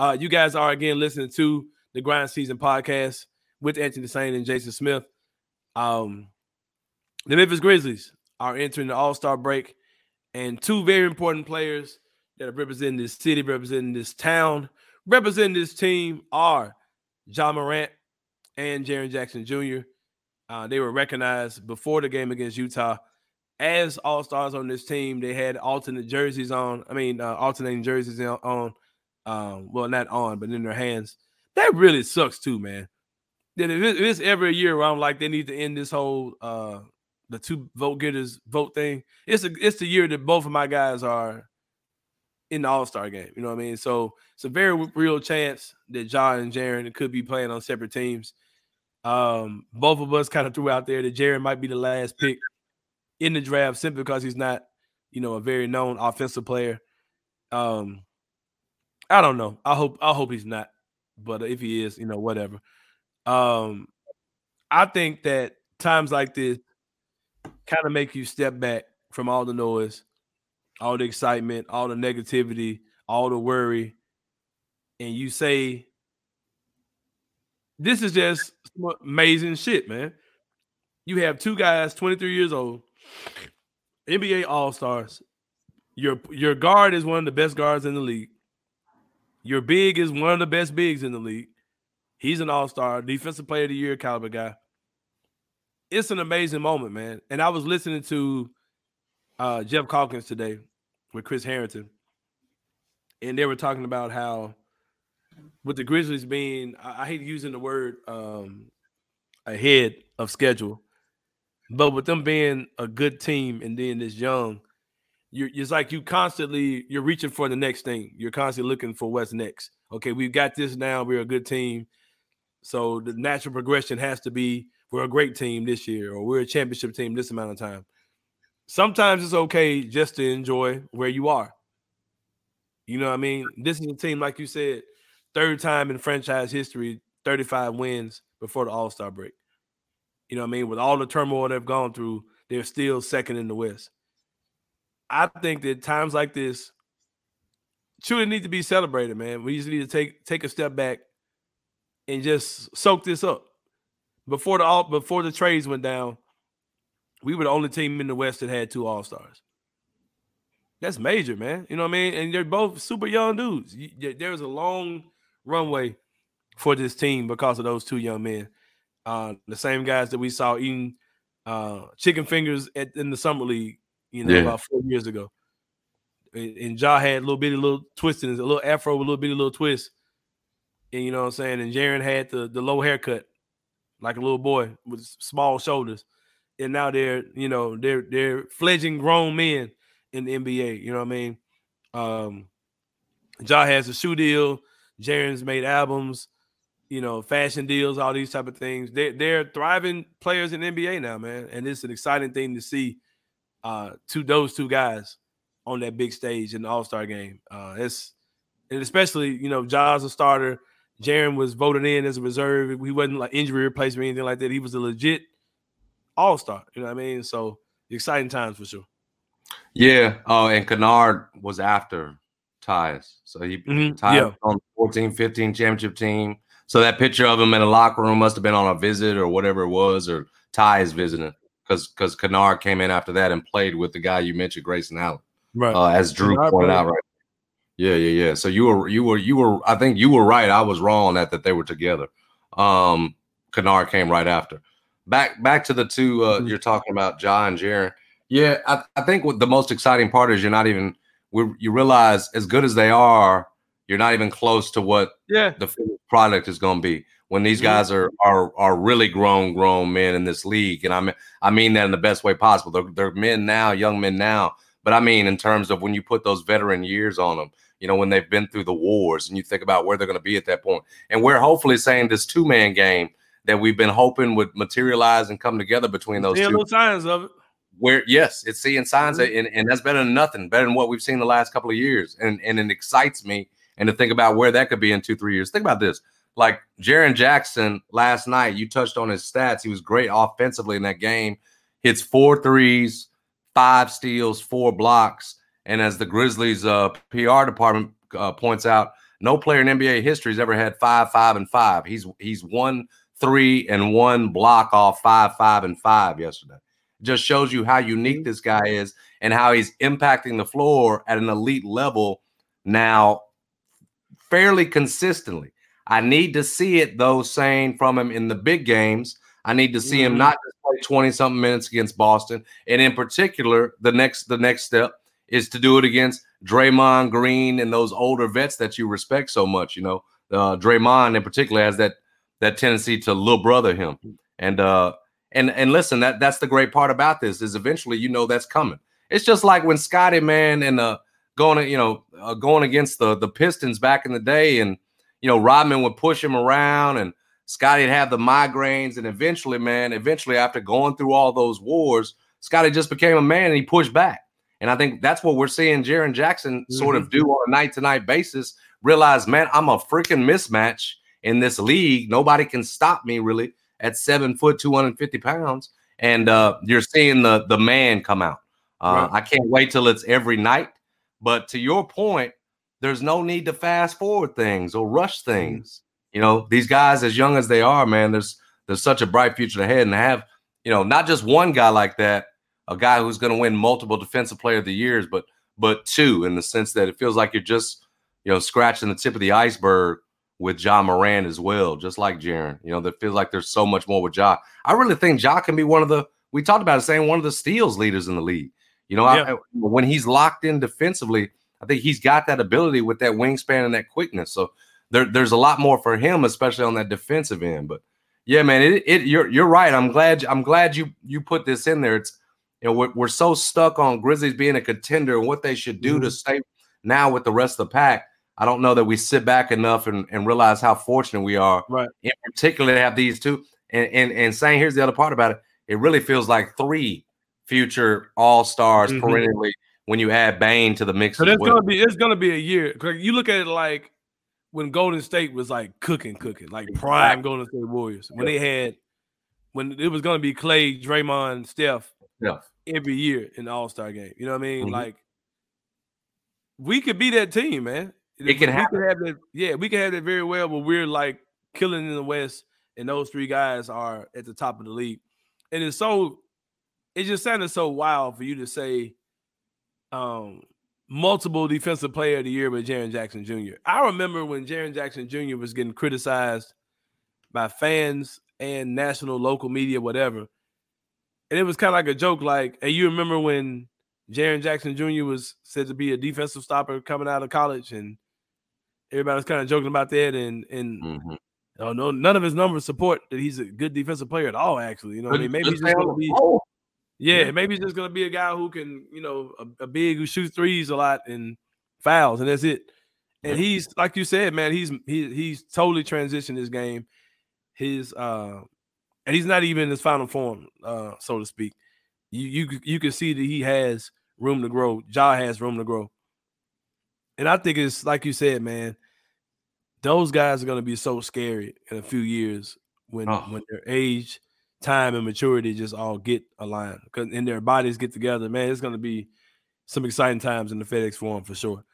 Uh, you guys are again listening to the Grind Season podcast with Anthony Sain and Jason Smith. Um, the Memphis Grizzlies are entering the All Star break, and two very important players that are representing this city, representing this town, representing this team are Ja Morant and Jaren Jackson Jr. Uh, they were recognized before the game against Utah as all stars on this team. They had alternate jerseys on. I mean, uh, alternating jerseys on. Um, well, not on, but in their hands. That really sucks too, man. Then if it's every year where I'm like they need to end this whole uh the two vote getters vote thing. It's a it's the year that both of my guys are in the All Star game. You know what I mean? So it's a very real chance that Ja and Jaren could be playing on separate teams. Um, both of us kind of threw out there that Jaren might be the last pick in the draft simply because he's not, you know, a very known offensive player. Um, I don't know. I hope I hope he's not, but if he is, you know, whatever. Um, I think that times like this kind of make you step back from all the noise, all the excitement, all the negativity, all the worry, and you say, "This is just amazing shit, man." You have two guys, 23 years old, NBA All Stars. Your your guard is one of the best guards in the league. Your big is one of the best bigs in the league. He's an All Star, Defensive Player of the Year caliber guy. It's an amazing moment, man. And I was listening to uh, Geoff Calkins today with Chris Herrington, and they were talking about how with the Grizzlies being, I, I hate using the word um, ahead of schedule, but with them being a good team and then this young, you're it's like you constantly you're reaching for the next thing. You're constantly looking for what's next. Okay, we've got this now. We're a good team. So the natural progression has to be we're a great team this year, or we're a championship team this amount of time. Sometimes it's okay just to enjoy where you are. You know what I mean? This is a team, like you said, third time in franchise history, 35 wins before the All Star break. You know what I mean? With all the turmoil they've gone through, they're still second in the West. I think that times like this truly need to be celebrated, man. We just need to take take a step back and just soak this up. Before the all before the trades went down, we were the only team in the West that had two All Stars. That's major, man. You know what I mean? And they're both super young dudes. There's a long runway for this team because of those two young men. Uh, the same guys that we saw eating uh, chicken fingers at, in the summer league, you know, yeah. about four years ago. And, and Ja had a little bitty little twist in his, a little afro with a little bitty little twist. And you know what I'm saying? And Jaren had the, the low haircut, like a little boy with small shoulders. And now they're, you know, they're they're fledging grown men in the NBA. You know what I mean? Um Ja has a shoe deal. Jaren's made albums you know, fashion deals, all these type of things. They they're thriving players in NBA now, man, and it's an exciting thing to see uh to those two guys on that big stage in the All Star game. Uh, it's and especially you know, Ja's a starter. Jaren was voted in as a reserve. He wasn't like injury replacement or anything like that. He was a legit All Star. You know what I mean? So exciting times for sure. Yeah. Oh, and Kennard was after Tyus. So he mm-hmm. Tyus yeah. on the 14 15 championship team. So that picture of him in the locker room must have been on a visit or whatever it was, or Ty is visiting because because Kennard came in after that and played with the guy you mentioned, Grayson Allen, right? Uh, as Drew Kennard pointed out, right? Yeah, yeah, yeah. So you were you were you were I think you were right. I was wrong on that that they were together. Um, Kennard came right after. Back back to the two uh, mm-hmm. you're talking about, Ja and Jaren. Yeah, I, I think what the most exciting part is you're not even you realize as good as they are, you're not even close to what yeah. the product is going to be when these guys are are are really grown grown men in this league and i mean i mean that in the best way possible they're, they're men now young men now but i mean in terms of when you put those veteran years on them you know when they've been through the wars and you think about where they're going to be at that point and we're hopefully saying this two-man game that we've been hoping would materialize and come together between those two signs of it where yes it's seeing signs mm-hmm. and, and that's better than nothing better than what we've seen the last couple of years and and it excites me and to think about where that could be in two, three years. Think about this. Like Jaren Jackson last night, you touched on his stats. He was great offensively in that game. Hits four threes, five steals, four blocks. And as the Grizzlies uh, PR department uh, points out, No player in NBA history has ever had five, five, and five. He's he's one three and one block off five, five, and five yesterday. Just shows you how unique mm-hmm. this guy is and how he's impacting the floor at an elite level now fairly consistently. I need to see it though, saying from him in the big games. I need to see mm-hmm. him not just play 20 something minutes against Boston. And in particular, the next the next step is to do it against Draymond Green and those older vets that you respect so much. You know, uh, Draymond in particular has that that tendency to little brother him. And uh and and listen, that that's the great part about this is eventually you know that's coming. It's just like when Scotty man and uh going you know uh, going against the the Pistons back in the day, and you know Rodman would push him around, and Scotty'd have the migraines, and eventually, man, eventually after going through all those wars, Scotty just became a man and he pushed back. And I think that's what we're seeing Jaren Jackson mm-hmm. sort of mm-hmm. do on a night to night basis. Realize, man, I'm a freaking mismatch in this league. Nobody can stop me really at seven foot, 250 pounds. And uh, you're seeing the the man come out. Uh, right. I can't wait till it's every night. But to your point, there's no need to fast forward things or rush mm-hmm. things. You know, these guys, as young as they are, man, there's there's such a bright future ahead, and to have you know not just one guy like that, a guy who's going to win multiple Defensive Player of the Years, but but two in the sense that it feels like you're just you know scratching the tip of the iceberg with Ja Morant as well, just like Jaren. You know, that feels like there's so much more with Ja. I really think Ja can be one of the we talked about it saying one of the steals leaders in the league. You know, yeah. I, when he's locked in defensively, I think he's got that ability with that wingspan and that quickness. So there, there's a lot more for him, especially on that defensive end. But yeah, man, it, it you're you're right. I'm glad I'm glad you you put this in there. It's you know we're, we're so stuck on Grizzlies being a contender and what they should do mm-hmm. to stay now with the rest of the pack. I don't know that we sit back enough and, and realize how fortunate we are, right? In particular, to have these two. And, and and saying here's the other part about it. It really feels like three future all stars mm-hmm. perennially when you add Bane to the mix. So it's well. gonna be it's gonna be a year. You look at it like when Golden State was like cooking, cooking, like prime Golden State Warriors. When they had when it was gonna be Clay, Draymond, Steph, yeah. every year in the All Star game. You know what I mean? Mm-hmm. Like we could be that team, man. It can happen. Have that, yeah, we can have that very well, but we're like killing in the West, and those three guys are at the top of the league. And it's so it just sounded so wild for you to say um, multiple defensive player of the year with Jaren Jackson Jr. I remember when Jaren Jackson Jr. was getting criticized by fans and national, local media, whatever. And it was kind of like a joke, like, hey, you remember when Jaren Jackson Jr. was said to be a defensive stopper coming out of college, and everybody was kind of joking about that, and and mm-hmm. oh, no, none of his numbers support that he's a good defensive player at all. Actually, you know, what I mean, maybe he's just going to be. Yeah, maybe he's just gonna be a guy who can, you know, a, a, big who shoots threes a lot and fouls, and that's it. And he's like you said, man, he's he, he's totally transitioned his game. His uh and he's not even in his final form, uh, so to speak. You you you can see that he has room to grow. Ja has room to grow. And I think it's like you said, man, those guys are gonna be so scary in a few years when oh. when their age time and maturity just all get aligned and their bodies get together, man, it's gonna be some exciting times in the FedEx Forum for sure.